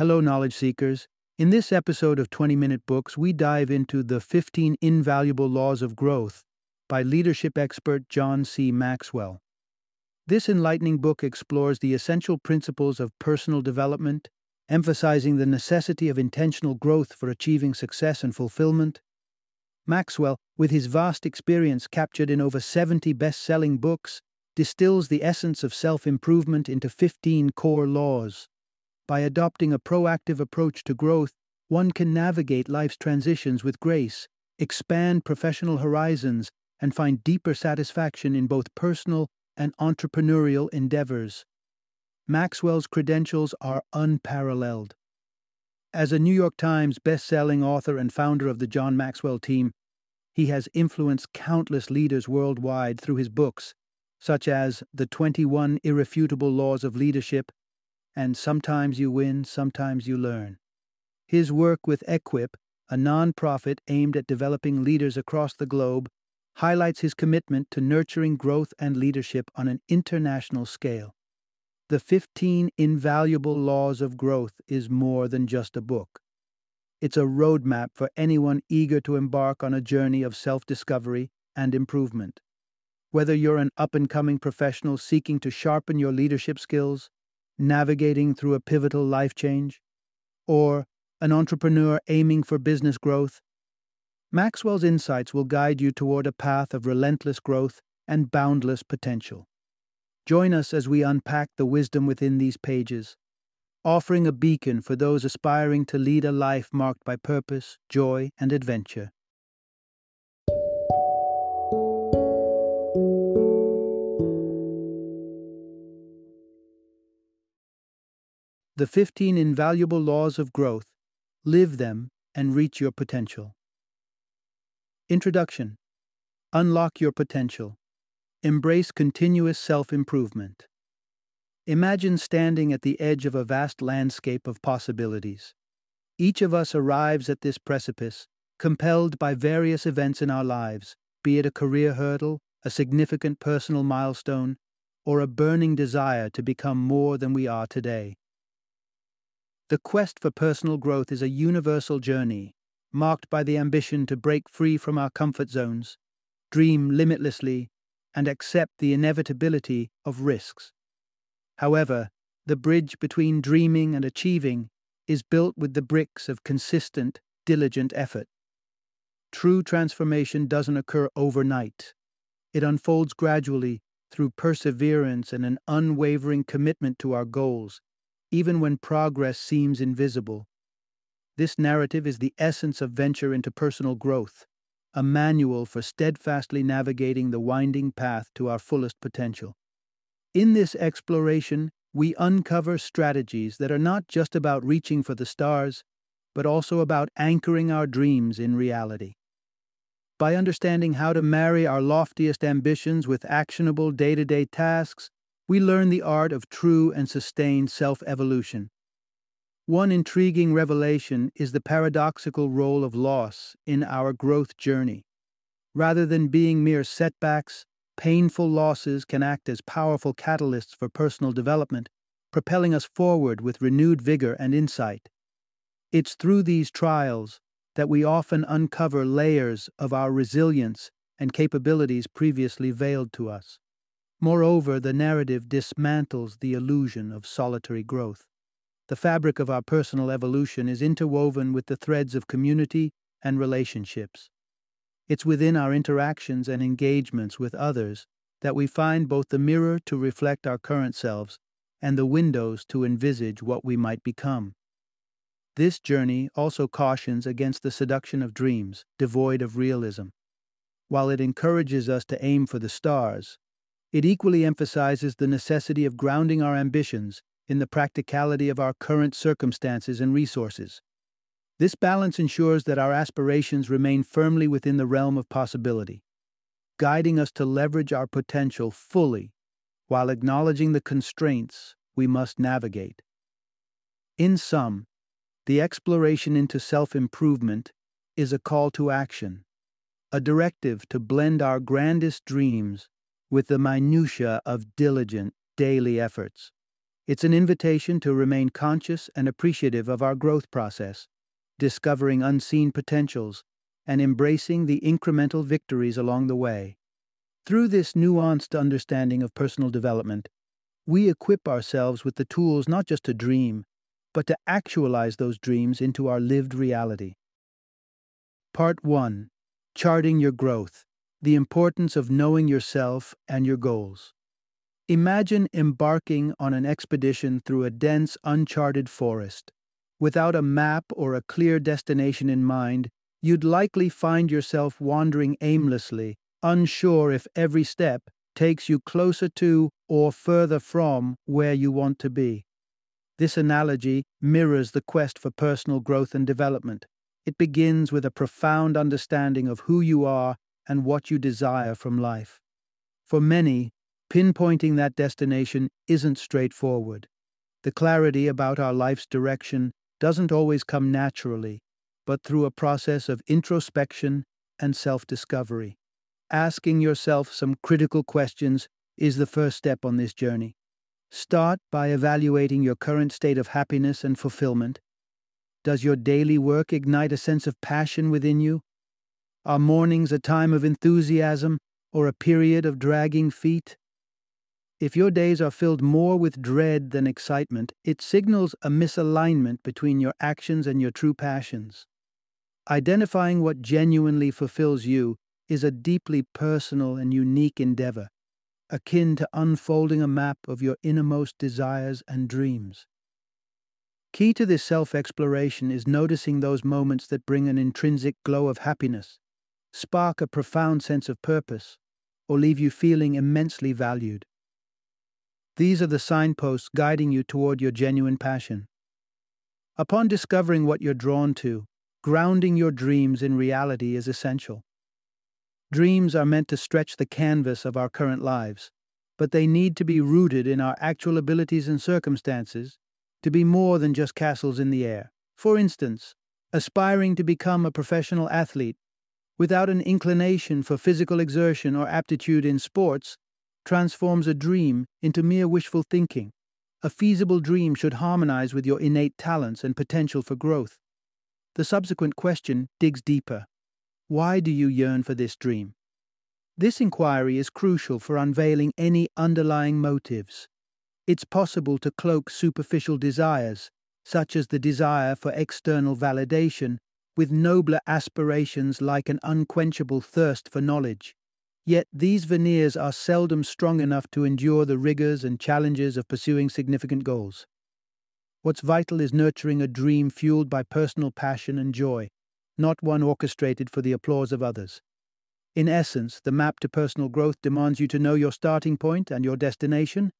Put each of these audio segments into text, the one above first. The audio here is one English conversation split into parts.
Hello, knowledge seekers. In this episode of 20 Minute Books, we dive into The 15 Invaluable Laws of Growth by leadership expert John C. Maxwell. This enlightening book explores the essential principles of personal development, emphasizing the necessity of intentional growth for achieving success and fulfillment. Maxwell, with his vast experience captured in over 70 best selling books, distills the essence of self improvement into 15 core laws. By adopting a proactive approach to growth, one can navigate life's transitions with grace, expand professional horizons, and find deeper satisfaction in both personal and entrepreneurial endeavors. Maxwell's credentials are unparalleled. As a New York Times best-selling author and founder of the John Maxwell team, he has influenced countless leaders worldwide through his books, such as The 21 Irrefutable Laws of Leadership and Sometimes You Win, Sometimes You Learn. His work with Equip, a nonprofit aimed at developing leaders across the globe, highlights his commitment to nurturing growth and leadership on an international scale. The 15 Invaluable Laws of Growth is more than just a book. It's a roadmap for anyone eager to embark on a journey of self discovery and improvement. Whether you're an up and coming professional seeking to sharpen your leadership skills, navigating through a pivotal life change, or an entrepreneur aiming for business growth, Maxwell's insights will guide you toward a path of relentless growth and boundless potential. Join us as we unpack the wisdom within these pages, offering a beacon for those aspiring to lead a life marked by purpose, joy, and adventure. The 15 Invaluable Laws of Growth. Live them and reach your potential. Introduction Unlock your potential. Embrace continuous self improvement. Imagine standing at the edge of a vast landscape of possibilities. Each of us arrives at this precipice, compelled by various events in our lives, be it a career hurdle, a significant personal milestone, or a burning desire to become more than we are today. The quest for personal growth is a universal journey marked by the ambition to break free from our comfort zones, dream limitlessly, and accept the inevitability of risks. However, the bridge between dreaming and achieving is built with the bricks of consistent, diligent effort. True transformation doesn't occur overnight. It unfolds gradually through perseverance and an unwavering commitment to our goals, even when progress seems invisible. This narrative is the essence of venture into personal growth, a manual for steadfastly navigating the winding path to our fullest potential. In this exploration, we uncover strategies that are not just about reaching for the stars, but also about anchoring our dreams in reality. By understanding how to marry our loftiest ambitions with actionable day to day tasks, we learn the art of true and sustained self evolution. One intriguing revelation is the paradoxical role of loss in our growth journey. Rather than being mere setbacks, painful losses can act as powerful catalysts for personal development, propelling us forward with renewed vigor and insight. It's through these trials that we often uncover layers of our resilience and capabilities previously veiled to us. Moreover, the narrative dismantles the illusion of solitary growth. The fabric of our personal evolution is interwoven with the threads of community and relationships. It's within our interactions and engagements with others that we find both the mirror to reflect our current selves and the windows to envisage what we might become. This journey also cautions against the seduction of dreams, devoid of realism. While it encourages us to aim for the stars, it equally emphasizes the necessity of grounding our ambitions in the practicality of our current circumstances and resources. This balance ensures that our aspirations remain firmly within the realm of possibility, guiding us to leverage our potential fully while acknowledging the constraints we must navigate. In sum, the exploration into self improvement is a call to action, a directive to blend our grandest dreams with the minutiae of diligent daily efforts. It's an invitation to remain conscious and appreciative of our growth process, discovering unseen potentials, and embracing the incremental victories along the way. Through this nuanced understanding of personal development, we equip ourselves with the tools not just to dream, but to actualize those dreams into our lived reality. Part 1 Charting Your Growth The Importance of Knowing Yourself and Your Goals. Imagine embarking on an expedition through a dense, uncharted forest. Without a map or a clear destination in mind, you'd likely find yourself wandering aimlessly, unsure if every step takes you closer to or further from where you want to be. This analogy mirrors the quest for personal growth and development. It begins with a profound understanding of who you are and what you desire from life. For many, pinpointing that destination isn't straightforward. The clarity about our life's direction doesn't always come naturally, but through a process of introspection and self discovery. Asking yourself some critical questions is the first step on this journey. Start by evaluating your current state of happiness and fulfillment does your daily work ignite a sense of passion within you? Are mornings a time of enthusiasm or a period of dragging feet? If your days are filled more with dread than excitement, it signals a misalignment between your actions and your true passions. Identifying what genuinely fulfills you is a deeply personal and unique endeavor, akin to unfolding a map of your innermost desires and dreams. Key to this self exploration is noticing those moments that bring an intrinsic glow of happiness, spark a profound sense of purpose, or leave you feeling immensely valued. These are the signposts guiding you toward your genuine passion. Upon discovering what you're drawn to, grounding your dreams in reality is essential. Dreams are meant to stretch the canvas of our current lives, but they need to be rooted in our actual abilities and circumstances to be more than just castles in the air. For instance, aspiring to become a professional athlete without an inclination for physical exertion or aptitude in sports transforms a dream into mere wishful thinking. A feasible dream should harmonize with your innate talents and potential for growth. The subsequent question digs deeper. Why do you yearn for this dream? This inquiry is crucial for unveiling any underlying motives. It's possible to cloak superficial desires, such as the desire for external validation, with nobler aspirations like an unquenchable thirst for knowledge. Yet these veneers are seldom strong enough to endure the rigors and challenges of pursuing significant goals. What's vital is nurturing a dream fueled by personal passion and joy, not one orchestrated for the applause of others. In essence, the map to personal growth demands you to know your starting point and your destination,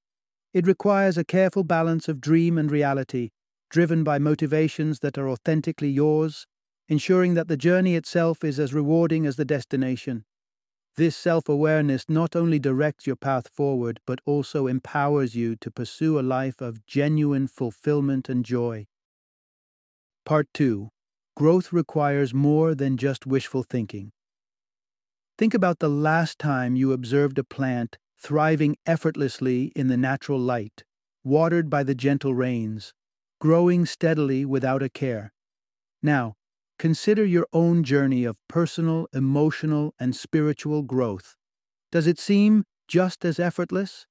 it requires a careful balance of dream and reality, driven by motivations that are authentically yours, ensuring that the journey itself is as rewarding as the destination. This self awareness not only directs your path forward, but also empowers you to pursue a life of genuine fulfillment and joy. Part 2 Growth requires more than just wishful thinking. Think about the last time you observed a plant thriving effortlessly in the natural light, watered by the gentle rains, growing steadily without a care. Now, consider your own journey of personal, emotional, and spiritual growth. Does it seem just as effortless?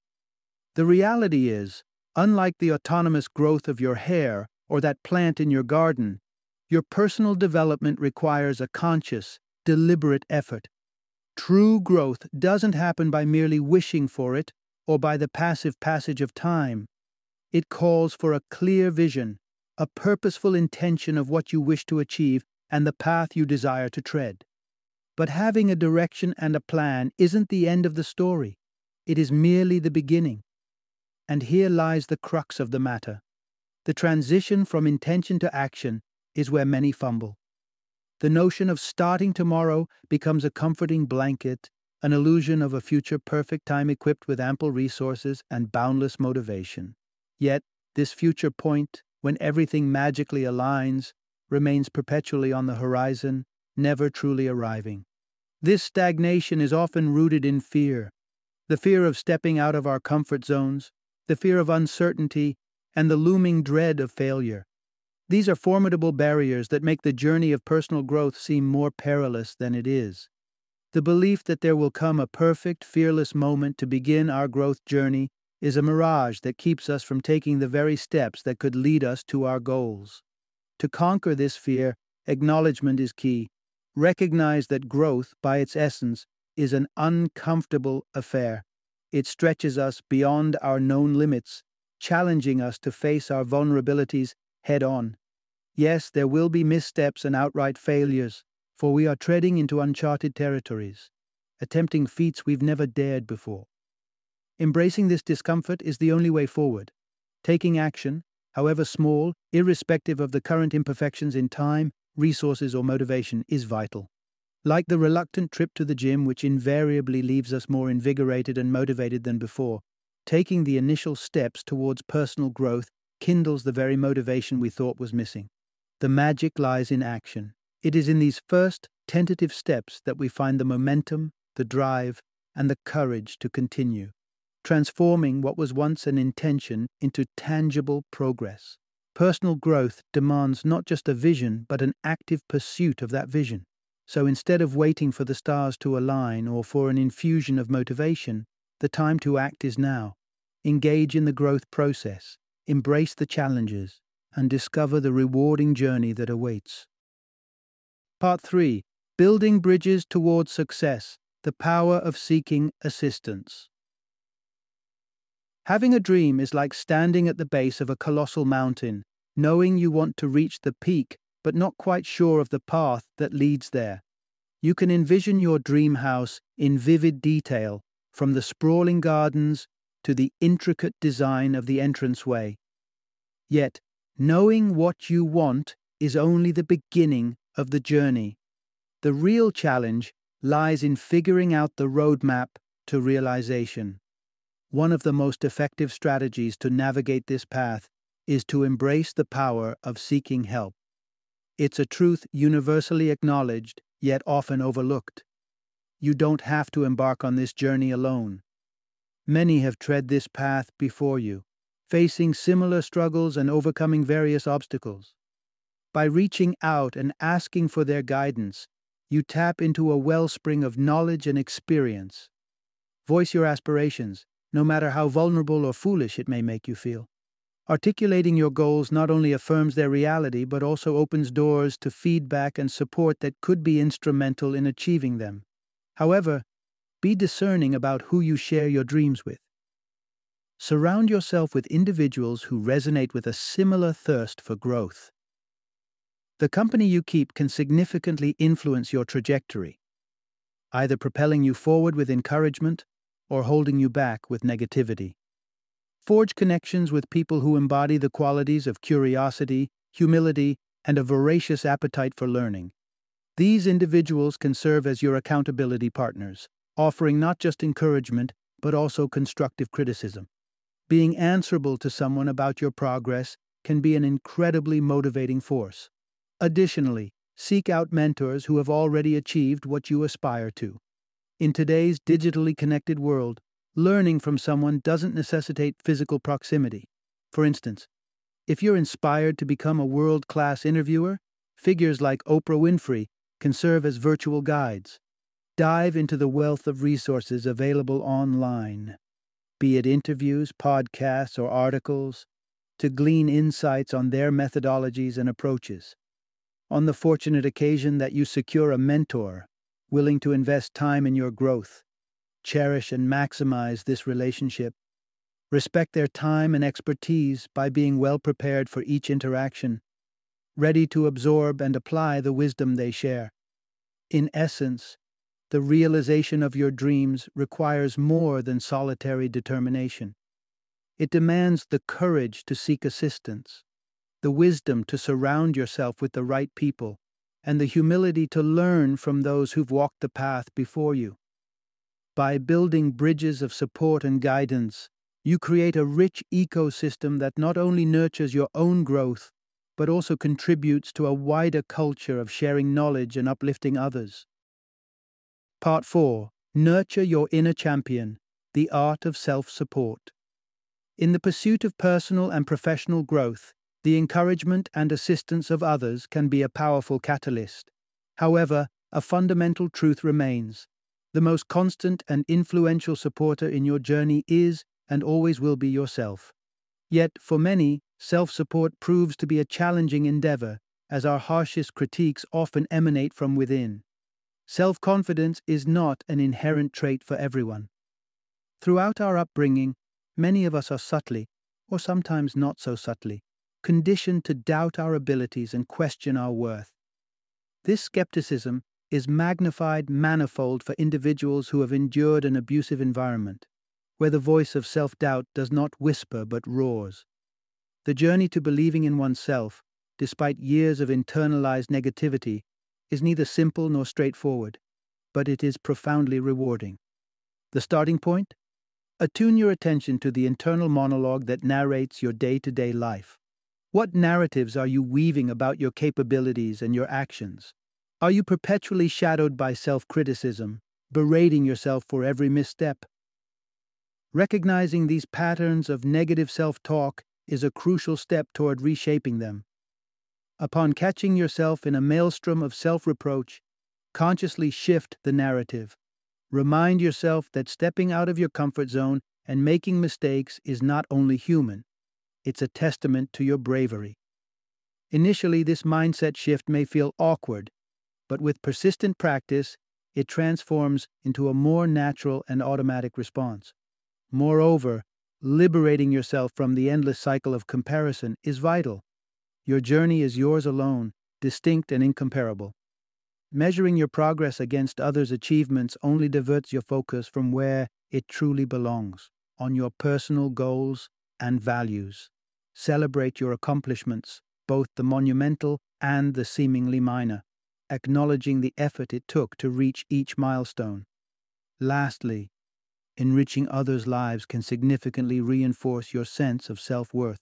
The reality is, unlike the autonomous growth of your hair or that plant in your garden, your personal development requires a conscious, deliberate effort True growth doesn't happen by merely wishing for it or by the passive passage of time. It calls for a clear vision, a purposeful intention of what you wish to achieve and the path you desire to tread. But having a direction and a plan isn't the end of the story, it is merely the beginning. And here lies the crux of the matter. The transition from intention to action is where many fumble. The notion of starting tomorrow becomes a comforting blanket, an illusion of a future perfect time equipped with ample resources and boundless motivation. Yet, this future point, when everything magically aligns, remains perpetually on the horizon, never truly arriving. This stagnation is often rooted in fear the fear of stepping out of our comfort zones, the fear of uncertainty, and the looming dread of failure. These are formidable barriers that make the journey of personal growth seem more perilous than it is. The belief that there will come a perfect, fearless moment to begin our growth journey is a mirage that keeps us from taking the very steps that could lead us to our goals. To conquer this fear, acknowledgement is key. Recognize that growth, by its essence, is an uncomfortable affair. It stretches us beyond our known limits, challenging us to face our vulnerabilities head on. Yes, there will be missteps and outright failures, for we are treading into uncharted territories, attempting feats we've never dared before. Embracing this discomfort is the only way forward. Taking action, however small, irrespective of the current imperfections in time, resources, or motivation, is vital. Like the reluctant trip to the gym, which invariably leaves us more invigorated and motivated than before, taking the initial steps towards personal growth kindles the very motivation we thought was missing. The magic lies in action. It is in these first, tentative steps that we find the momentum, the drive, and the courage to continue, transforming what was once an intention into tangible progress. Personal growth demands not just a vision, but an active pursuit of that vision. So instead of waiting for the stars to align or for an infusion of motivation, the time to act is now. Engage in the growth process, embrace the challenges, and discover the rewarding journey that awaits. Part 3 Building Bridges Towards Success The Power of Seeking Assistance. Having a dream is like standing at the base of a colossal mountain, knowing you want to reach the peak but not quite sure of the path that leads there. You can envision your dream house in vivid detail, from the sprawling gardens to the intricate design of the entranceway. Yet, knowing what you want is only the beginning of the journey. The real challenge lies in figuring out the roadmap to realization. One of the most effective strategies to navigate this path is to embrace the power of seeking help. It's a truth universally acknowledged, yet often overlooked. You don't have to embark on this journey alone. Many have tread this path before you, facing similar struggles and overcoming various obstacles. By reaching out and asking for their guidance, you tap into a wellspring of knowledge and experience. Voice your aspirations, no matter how vulnerable or foolish it may make you feel. Articulating your goals not only affirms their reality, but also opens doors to feedback and support that could be instrumental in achieving them. However, be discerning about who you share your dreams with. Surround yourself with individuals who resonate with a similar thirst for growth. The company you keep can significantly influence your trajectory, either propelling you forward with encouragement or holding you back with negativity. Forge connections with people who embody the qualities of curiosity, humility, and a voracious appetite for learning. These individuals can serve as your accountability partners, offering not just encouragement, but also constructive criticism. Being answerable to someone about your progress can be an incredibly motivating force. Additionally, seek out mentors who have already achieved what you aspire to. In today's digitally connected world, Learning from someone doesn't necessitate physical proximity. For instance, if you're inspired to become a world class interviewer, figures like Oprah Winfrey can serve as virtual guides. Dive into the wealth of resources available online, be it interviews, podcasts, or articles, to glean insights on their methodologies and approaches. On the fortunate occasion that you secure a mentor willing to invest time in your growth, Cherish and maximize this relationship. Respect their time and expertise by being well prepared for each interaction, ready to absorb and apply the wisdom they share. In essence, the realization of your dreams requires more than solitary determination. It demands the courage to seek assistance, the wisdom to surround yourself with the right people, and the humility to learn from those who've walked the path before you. By building bridges of support and guidance, you create a rich ecosystem that not only nurtures your own growth, but also contributes to a wider culture of sharing knowledge and uplifting others. Part 4 Nurture Your Inner Champion The Art of Self Support. In the pursuit of personal and professional growth, the encouragement and assistance of others can be a powerful catalyst. However, a fundamental truth remains. The most constant and influential supporter in your journey is and always will be yourself. Yet, for many, self support proves to be a challenging endeavor, as our harshest critiques often emanate from within. Self confidence is not an inherent trait for everyone. Throughout our upbringing, many of us are subtly, or sometimes not so subtly, conditioned to doubt our abilities and question our worth. This skepticism is magnified manifold for individuals who have endured an abusive environment, where the voice of self doubt does not whisper but roars. The journey to believing in oneself, despite years of internalized negativity, is neither simple nor straightforward, but it is profoundly rewarding. The starting point? Attune your attention to the internal monologue that narrates your day to day life. What narratives are you weaving about your capabilities and your actions? Are you perpetually shadowed by self criticism, berating yourself for every misstep? Recognizing these patterns of negative self talk is a crucial step toward reshaping them. Upon catching yourself in a maelstrom of self reproach, consciously shift the narrative. Remind yourself that stepping out of your comfort zone and making mistakes is not only human, it's a testament to your bravery. Initially, this mindset shift may feel awkward, but with persistent practice, it transforms into a more natural and automatic response. Moreover, liberating yourself from the endless cycle of comparison is vital. Your journey is yours alone, distinct and incomparable. Measuring your progress against others' achievements only diverts your focus from where it truly belongs on your personal goals and values. Celebrate your accomplishments, both the monumental and the seemingly minor, acknowledging the effort it took to reach each milestone. Lastly, enriching others' lives can significantly reinforce your sense of self worth.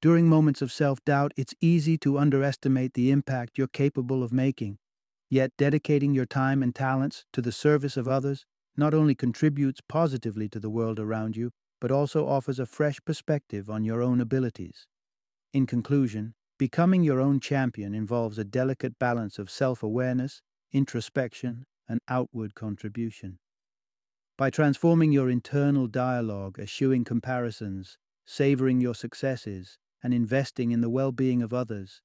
During moments of self doubt, it's easy to underestimate the impact you're capable of making. Yet, dedicating your time and talents to the service of others not only contributes positively to the world around you, but also offers a fresh perspective on your own abilities. In conclusion, becoming your own champion involves a delicate balance of self awareness, introspection, and outward contribution. By transforming your internal dialogue, eschewing comparisons, savoring your successes, and investing in the well being of others,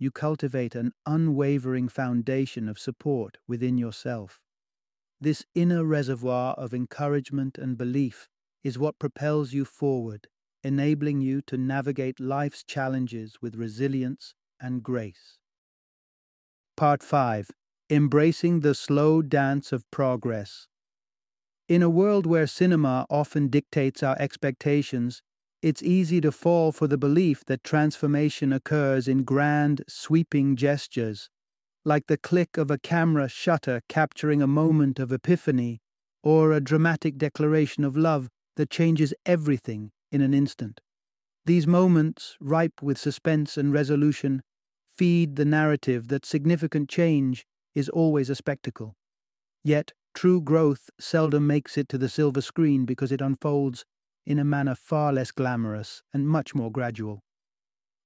you cultivate an unwavering foundation of support within yourself. This inner reservoir of encouragement and belief is what propels you forward, enabling you to navigate life's challenges with resilience and grace. Part 5 Embracing the Slow Dance of Progress. In a world where cinema often dictates our expectations, it's easy to fall for the belief that transformation occurs in grand, sweeping gestures, like the click of a camera shutter capturing a moment of epiphany, or a dramatic declaration of love that changes everything in an instant. These moments, ripe with suspense and resolution, feed the narrative that significant change is always a spectacle. Yet, true growth seldom makes it to the silver screen because it unfolds in a manner far less glamorous and much more gradual.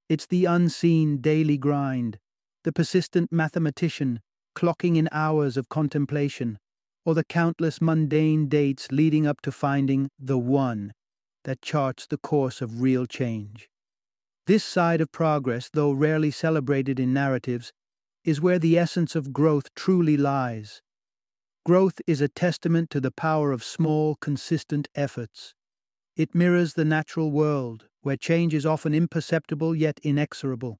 It's the unseen daily grind, the persistent mathematician clocking in hours of contemplation, or the countless mundane dates leading up to finding the one that charts the course of real change. This side of progress, though rarely celebrated in narratives, is where the essence of growth truly lies. Growth is a testament to the power of small, consistent efforts. It mirrors the natural world, where change is often imperceptible yet inexorable.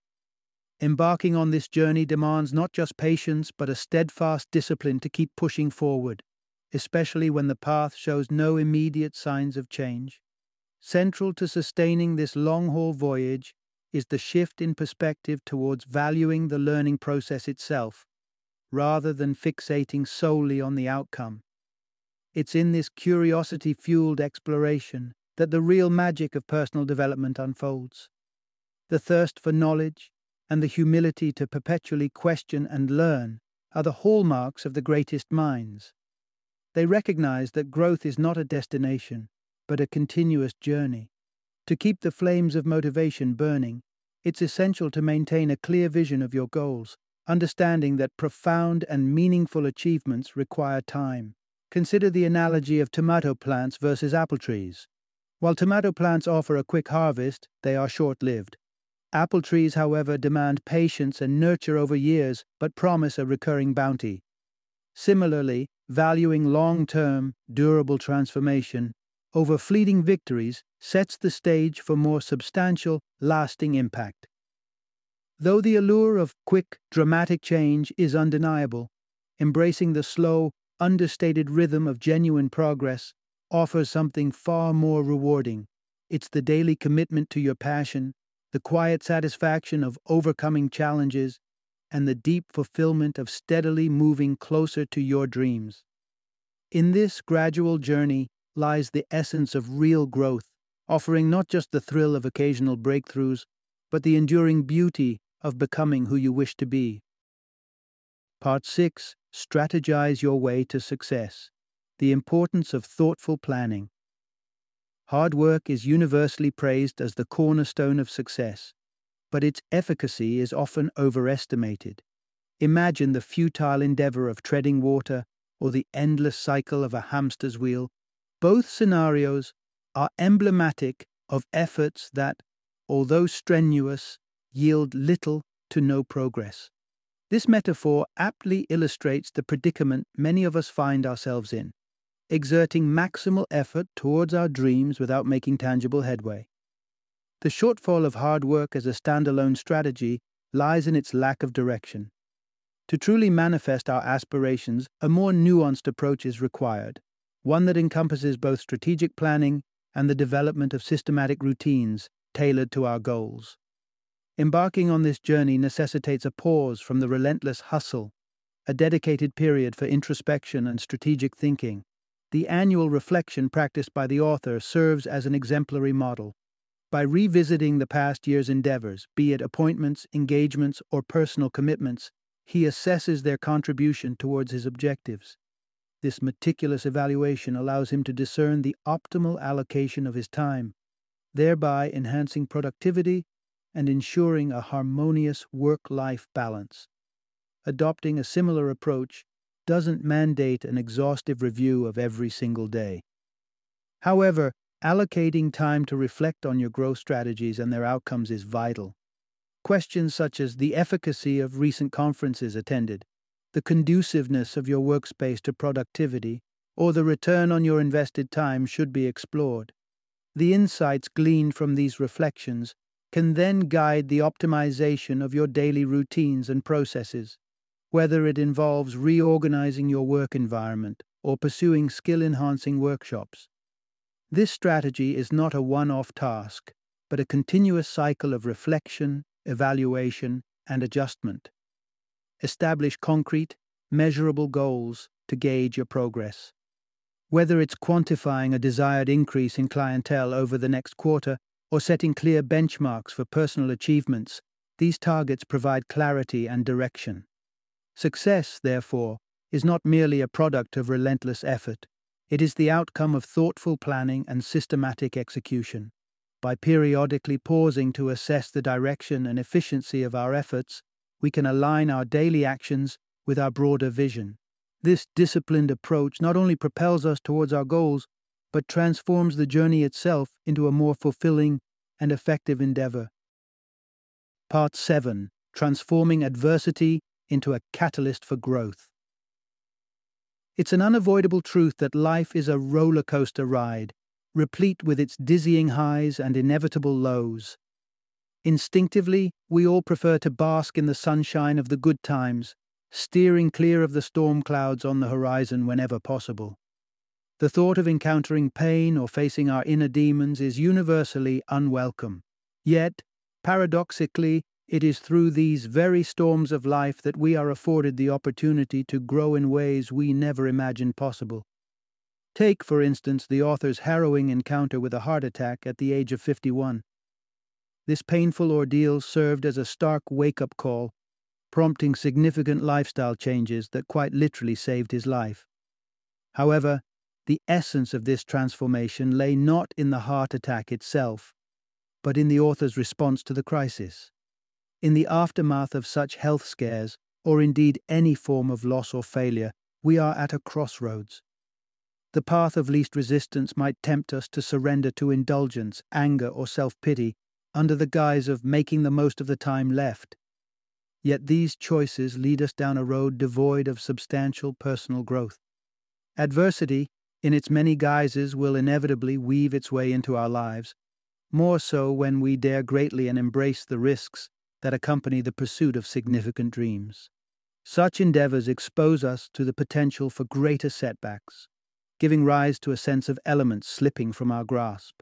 Embarking on this journey demands not just patience, but a steadfast discipline to keep pushing forward, especially when the path shows no immediate signs of change. Central to sustaining this long haul voyage is the shift in perspective towards valuing the learning process itself, rather than fixating solely on the outcome. It's in this curiosity fueled exploration that the real magic of personal development unfolds. The thirst for knowledge and the humility to perpetually question and learn are the hallmarks of the greatest minds. They recognize that growth is not a destination, but a continuous journey. To keep the flames of motivation burning, it's essential to maintain a clear vision of your goals, understanding that profound and meaningful achievements require time. Consider the analogy of tomato plants versus apple trees. While tomato plants offer a quick harvest, they are short lived. Apple trees, however, demand patience and nurture over years, but promise a recurring bounty. Similarly, valuing long term, durable transformation over fleeting victories sets the stage for more substantial, lasting impact. Though the allure of quick, dramatic change is undeniable, embracing the slow, understated rhythm of genuine progress offers something far more rewarding. It's the daily commitment to your passion, the quiet satisfaction of overcoming challenges, and the deep fulfillment of steadily moving closer to your dreams. In this gradual journey lies the essence of real growth, offering not just the thrill of occasional breakthroughs, but the enduring beauty of becoming who you wish to be. Part 6 Strategize Your Way to Success The Importance of Thoughtful Planning. Hard work is universally praised as the cornerstone of success, but its efficacy is often overestimated. Imagine the futile endeavor of treading water or the endless cycle of a hamster's wheel. Both scenarios are emblematic of efforts that, although strenuous, yield little to no progress. This metaphor aptly illustrates the predicament many of us find ourselves in exerting maximal effort towards our dreams without making tangible headway. The shortfall of hard work as a standalone strategy lies in its lack of direction. To truly manifest our aspirations, a more nuanced approach is required, one that encompasses both strategic planning and the development of systematic routines tailored to our goals. Embarking on this journey necessitates a pause from the relentless hustle, a dedicated period for introspection and strategic thinking, the annual reflection practiced by the author serves as an exemplary model. By revisiting the past year's endeavors, be it appointments, engagements, or personal commitments, he assesses their contribution towards his objectives. This meticulous evaluation allows him to discern the optimal allocation of his time, thereby enhancing productivity and ensuring a harmonious work life balance. Adopting a similar approach doesn't mandate an exhaustive review of every single day. However, allocating time to reflect on your growth strategies and their outcomes is vital. Questions such as the efficacy of recent conferences attended, the conduciveness of your workspace to productivity, or the return on your invested time should be explored. The insights gleaned from these reflections can then guide the optimization of your daily routines and processes whether it involves reorganizing your work environment or pursuing skill enhancing workshops. This strategy is not a one off task, but a continuous cycle of reflection, evaluation, and adjustment. Establish concrete, measurable goals to gauge your progress. Whether it's quantifying a desired increase in clientele over the next quarter or setting clear benchmarks for personal achievements, these targets provide clarity and direction. Success, therefore, is not merely a product of relentless effort, it is the outcome of thoughtful planning and systematic execution. By periodically pausing to assess the direction and efficiency of our efforts, we can align our daily actions with our broader vision. This disciplined approach not only propels us towards our goals, but transforms the journey itself into a more fulfilling and effective endeavor. Part 7 Transforming Adversity into a catalyst for growth. It's an unavoidable truth that life is a roller coaster ride, replete with its dizzying highs and inevitable lows. Instinctively, we all prefer to bask in the sunshine of the good times, steering clear of the storm clouds on the horizon whenever possible. The thought of encountering pain or facing our inner demons is universally unwelcome. Yet, paradoxically, it is through these very storms of life that we are afforded the opportunity to grow in ways we never imagined possible. Take, for instance, the author's harrowing encounter with a heart attack at the age of 51. This painful ordeal served as a stark wake up call, prompting significant lifestyle changes that quite literally saved his life. However, the essence of this transformation lay not in the heart attack itself, but in the author's response to the crisis. In the aftermath of such health scares, or indeed any form of loss or failure, we are at a crossroads. The path of least resistance might tempt us to surrender to indulgence, anger, or self pity under the guise of making the most of the time left. Yet these choices lead us down a road devoid of substantial personal growth. Adversity, in its many guises, will inevitably weave its way into our lives, more so when we dare greatly and embrace the risks that accompany the pursuit of significant dreams. Such endeavors expose us to the potential for greater setbacks, giving rise to a sense of elements slipping from our grasp.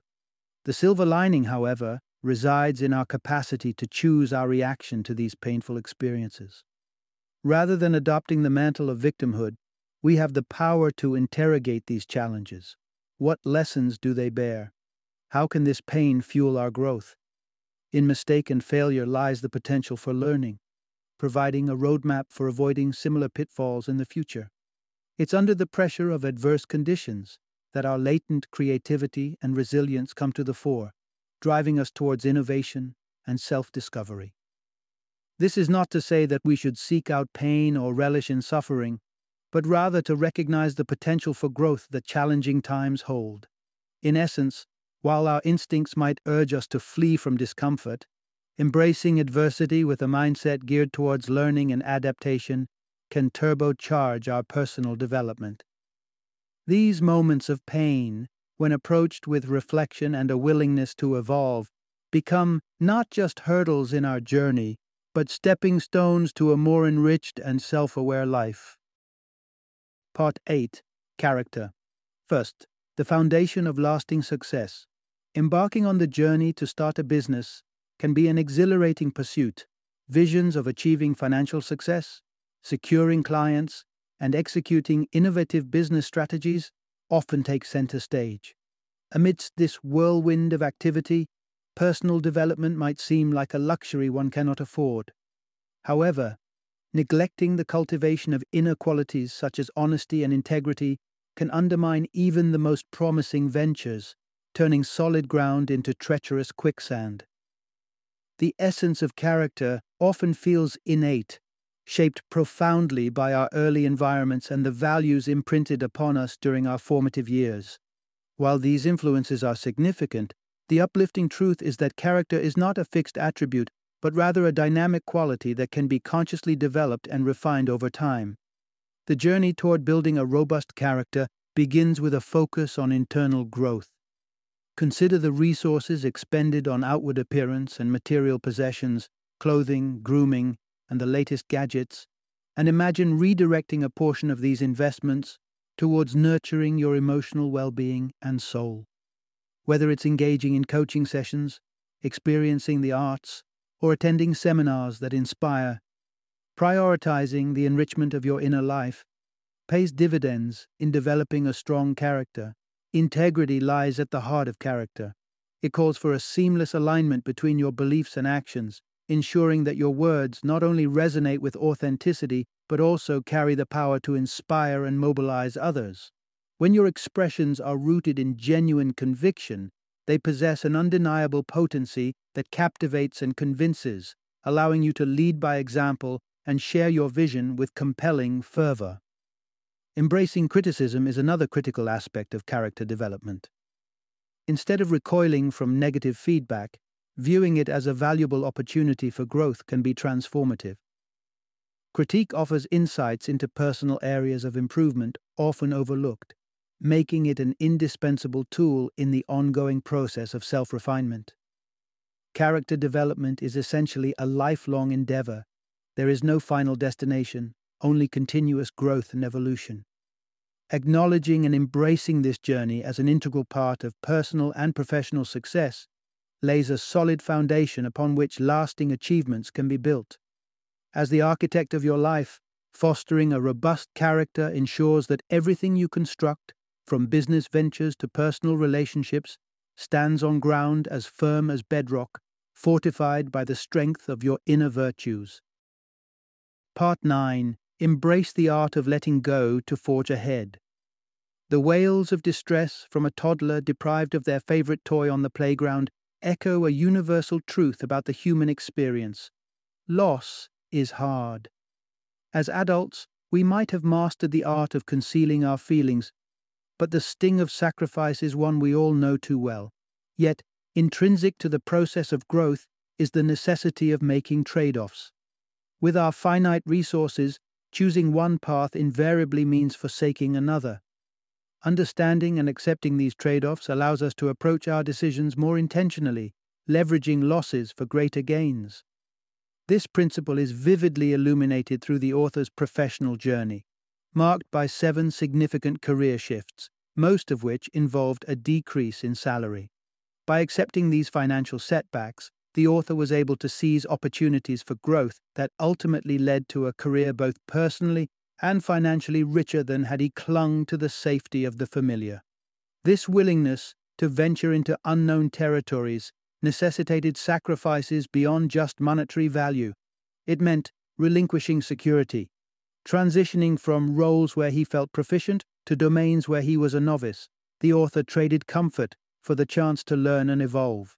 The silver lining, however, resides in our capacity to choose our reaction to these painful experiences. Rather than adopting the mantle of victimhood, we have the power to interrogate these challenges. What lessons do they bear? How can this pain fuel our growth? In mistake and failure lies the potential for learning, providing a roadmap for avoiding similar pitfalls in the future. It's under the pressure of adverse conditions that our latent creativity and resilience come to the fore, driving us towards innovation and self discovery. This is not to say that we should seek out pain or relish in suffering, but rather to recognize the potential for growth that challenging times hold. In essence, while our instincts might urge us to flee from discomfort, embracing adversity with a mindset geared towards learning and adaptation can turbocharge our personal development. These moments of pain, when approached with reflection and a willingness to evolve, become not just hurdles in our journey, but stepping stones to a more enriched and self aware life. Part 8 Character. First, the foundation of lasting success. Embarking on the journey to start a business can be an exhilarating pursuit. Visions of achieving financial success, securing clients, and executing innovative business strategies often take center stage. Amidst this whirlwind of activity, personal development might seem like a luxury one cannot afford. However, neglecting the cultivation of inner qualities such as honesty and integrity can undermine even the most promising ventures turning solid ground into treacherous quicksand. The essence of character often feels innate, shaped profoundly by our early environments and the values imprinted upon us during our formative years. While these influences are significant, the uplifting truth is that character is not a fixed attribute, but rather a dynamic quality that can be consciously developed and refined over time. The journey toward building a robust character begins with a focus on internal growth. Consider the resources expended on outward appearance and material possessions, clothing, grooming, and the latest gadgets, and imagine redirecting a portion of these investments towards nurturing your emotional well being and soul. Whether it's engaging in coaching sessions, experiencing the arts, or attending seminars that inspire, prioritizing the enrichment of your inner life pays dividends in developing a strong character Integrity lies at the heart of character. It calls for a seamless alignment between your beliefs and actions, ensuring that your words not only resonate with authenticity, but also carry the power to inspire and mobilize others. When your expressions are rooted in genuine conviction, they possess an undeniable potency that captivates and convinces, allowing you to lead by example and share your vision with compelling fervor. Embracing criticism is another critical aspect of character development. Instead of recoiling from negative feedback, viewing it as a valuable opportunity for growth can be transformative. Critique offers insights into personal areas of improvement often overlooked, making it an indispensable tool in the ongoing process of self refinement. Character development is essentially a lifelong endeavor. There is no final destination, only continuous growth and evolution. Acknowledging and embracing this journey as an integral part of personal and professional success lays a solid foundation upon which lasting achievements can be built. As the architect of your life, fostering a robust character ensures that everything you construct, from business ventures to personal relationships, stands on ground as firm as bedrock, fortified by the strength of your inner virtues. Part 9 Embrace the art of letting go to forge ahead. The wails of distress from a toddler deprived of their favorite toy on the playground echo a universal truth about the human experience. Loss is hard. As adults, we might have mastered the art of concealing our feelings, but the sting of sacrifice is one we all know too well. Yet, intrinsic to the process of growth is the necessity of making trade offs. With our finite resources, choosing one path invariably means forsaking another. Understanding and accepting these trade offs allows us to approach our decisions more intentionally, leveraging losses for greater gains. This principle is vividly illuminated through the author's professional journey, marked by seven significant career shifts, most of which involved a decrease in salary. By accepting these financial setbacks, the author was able to seize opportunities for growth that ultimately led to a career both personally and financially richer than had he clung to the safety of the familiar. This willingness to venture into unknown territories necessitated sacrifices beyond just monetary value. It meant relinquishing security, transitioning from roles where he felt proficient to domains where he was a novice. The author traded comfort for the chance to learn and evolve.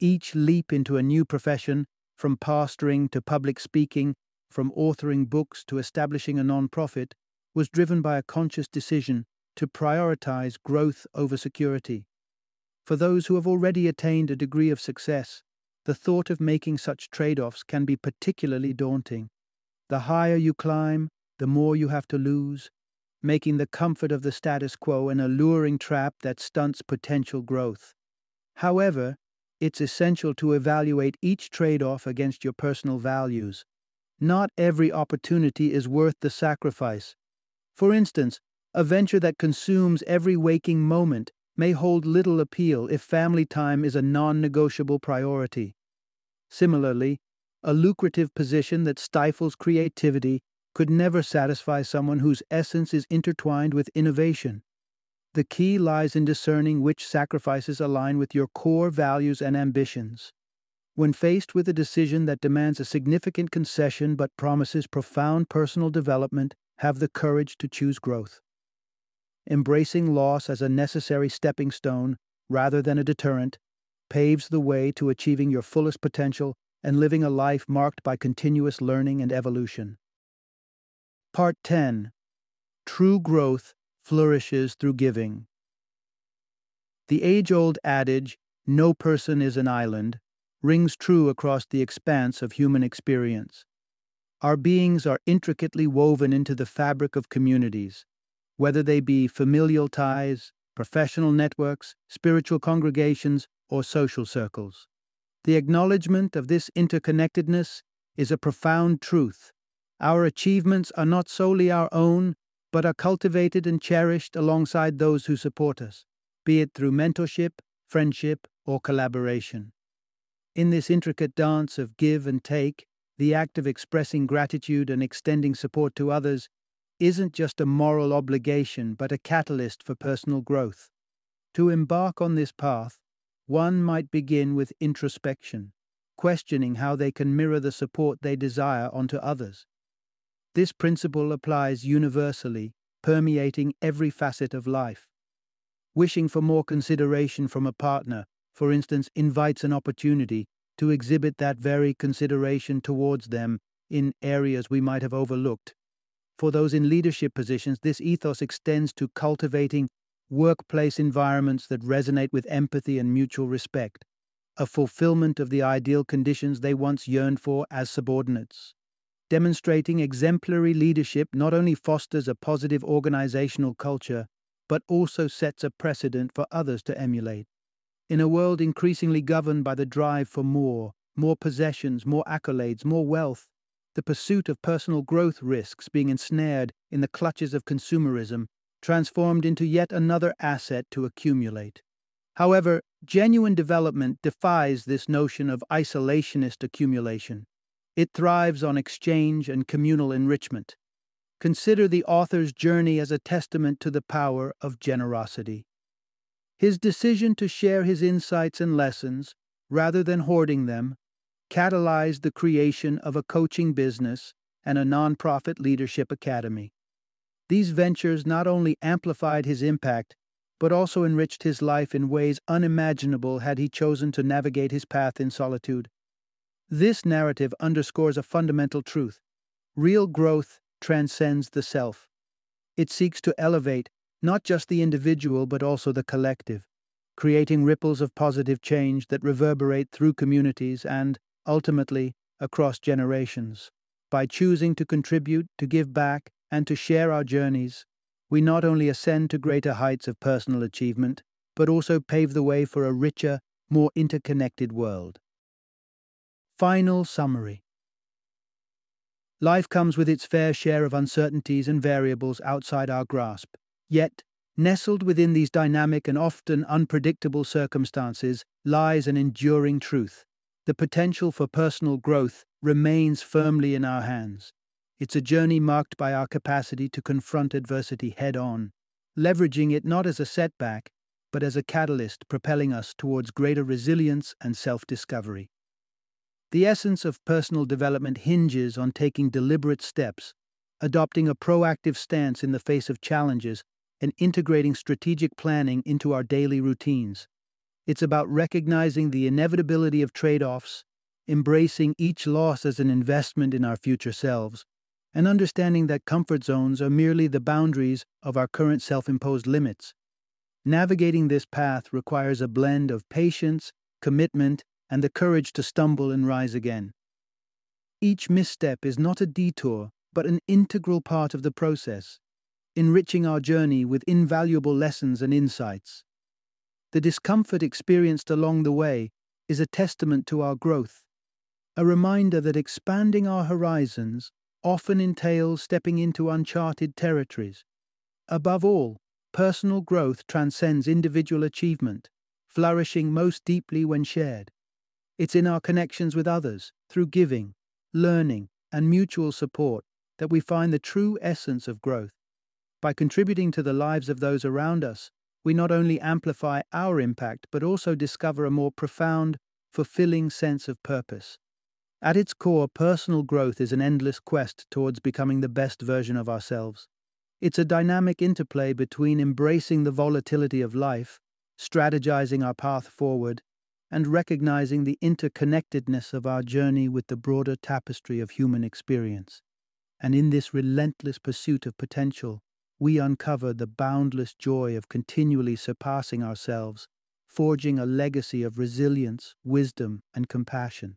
Each leap into a new profession, from pastoring to public speaking, from authoring books to establishing a non-profit, was driven by a conscious decision to prioritize growth over security. For those who have already attained a degree of success, the thought of making such trade offs can be particularly daunting. The higher you climb, the more you have to lose, making the comfort of the status quo an alluring trap that stunts potential growth. However, it's essential to evaluate each trade off against your personal values. Not every opportunity is worth the sacrifice. For instance, a venture that consumes every waking moment may hold little appeal if family time is a non negotiable priority. Similarly, a lucrative position that stifles creativity could never satisfy someone whose essence is intertwined with innovation. The key lies in discerning which sacrifices align with your core values and ambitions. When faced with a decision that demands a significant concession but promises profound personal development, have the courage to choose growth. Embracing loss as a necessary stepping stone rather than a deterrent paves the way to achieving your fullest potential and living a life marked by continuous learning and evolution. Part 10 True Growth flourishes through giving. The age old adage, no person is an island, rings true across the expanse of human experience. Our beings are intricately woven into the fabric of communities, whether they be familial ties, professional networks, spiritual congregations, or social circles. The acknowledgement of this interconnectedness is a profound truth. Our achievements are not solely our own, but are cultivated and cherished alongside those who support us, be it through mentorship, friendship, or collaboration. In this intricate dance of give and take, the act of expressing gratitude and extending support to others isn't just a moral obligation but a catalyst for personal growth. To embark on this path, one might begin with introspection, questioning how they can mirror the support they desire onto others. This principle applies universally, permeating every facet of life. Wishing for more consideration from a partner, for instance, invites an opportunity to exhibit that very consideration towards them in areas we might have overlooked. For those in leadership positions, this ethos extends to cultivating workplace environments that resonate with empathy and mutual respect, a fulfillment of the ideal conditions they once yearned for as subordinates. Demonstrating exemplary leadership not only fosters a positive organizational culture, but also sets a precedent for others to emulate. In a world increasingly governed by the drive for more, more possessions, more accolades, more wealth, the pursuit of personal growth risks being ensnared in the clutches of consumerism, transformed into yet another asset to accumulate. However, genuine development defies this notion of isolationist accumulation. It thrives on exchange and communal enrichment. Consider the author's journey as a testament to the power of generosity. His decision to share his insights and lessons, rather than hoarding them, catalyzed the creation of a coaching business and a nonprofit leadership academy. These ventures not only amplified his impact, but also enriched his life in ways unimaginable had he chosen to navigate his path in solitude. This narrative underscores a fundamental truth real growth transcends the self. It seeks to elevate not just the individual but also the collective, creating ripples of positive change that reverberate through communities and, ultimately, across generations. By choosing to contribute, to give back, and to share our journeys, we not only ascend to greater heights of personal achievement, but also pave the way for a richer, more interconnected world. Final summary Life comes with its fair share of uncertainties and variables outside our grasp. Yet, nestled within these dynamic and often unpredictable circumstances lies an enduring truth. The potential for personal growth remains firmly in our hands. It's a journey marked by our capacity to confront adversity head on, leveraging it not as a setback, but as a catalyst propelling us towards greater resilience and self discovery. The essence of personal development hinges on taking deliberate steps, adopting a proactive stance in the face of challenges, and integrating strategic planning into our daily routines. It's about recognizing the inevitability of trade offs, embracing each loss as an investment in our future selves, and understanding that comfort zones are merely the boundaries of our current self imposed limits. Navigating this path requires a blend of patience, commitment, and the courage to stumble and rise again. Each misstep is not a detour, but an integral part of the process, enriching our journey with invaluable lessons and insights. The discomfort experienced along the way is a testament to our growth, a reminder that expanding our horizons often entails stepping into uncharted territories. Above all, personal growth transcends individual achievement, flourishing most deeply when shared. It's in our connections with others, through giving, learning, and mutual support, that we find the true essence of growth. By contributing to the lives of those around us, we not only amplify our impact, but also discover a more profound, fulfilling sense of purpose. At its core, personal growth is an endless quest towards becoming the best version of ourselves. It's a dynamic interplay between embracing the volatility of life, strategizing our path forward, and recognizing the interconnectedness of our journey with the broader tapestry of human experience. And in this relentless pursuit of potential, we uncover the boundless joy of continually surpassing ourselves, forging a legacy of resilience, wisdom, and compassion.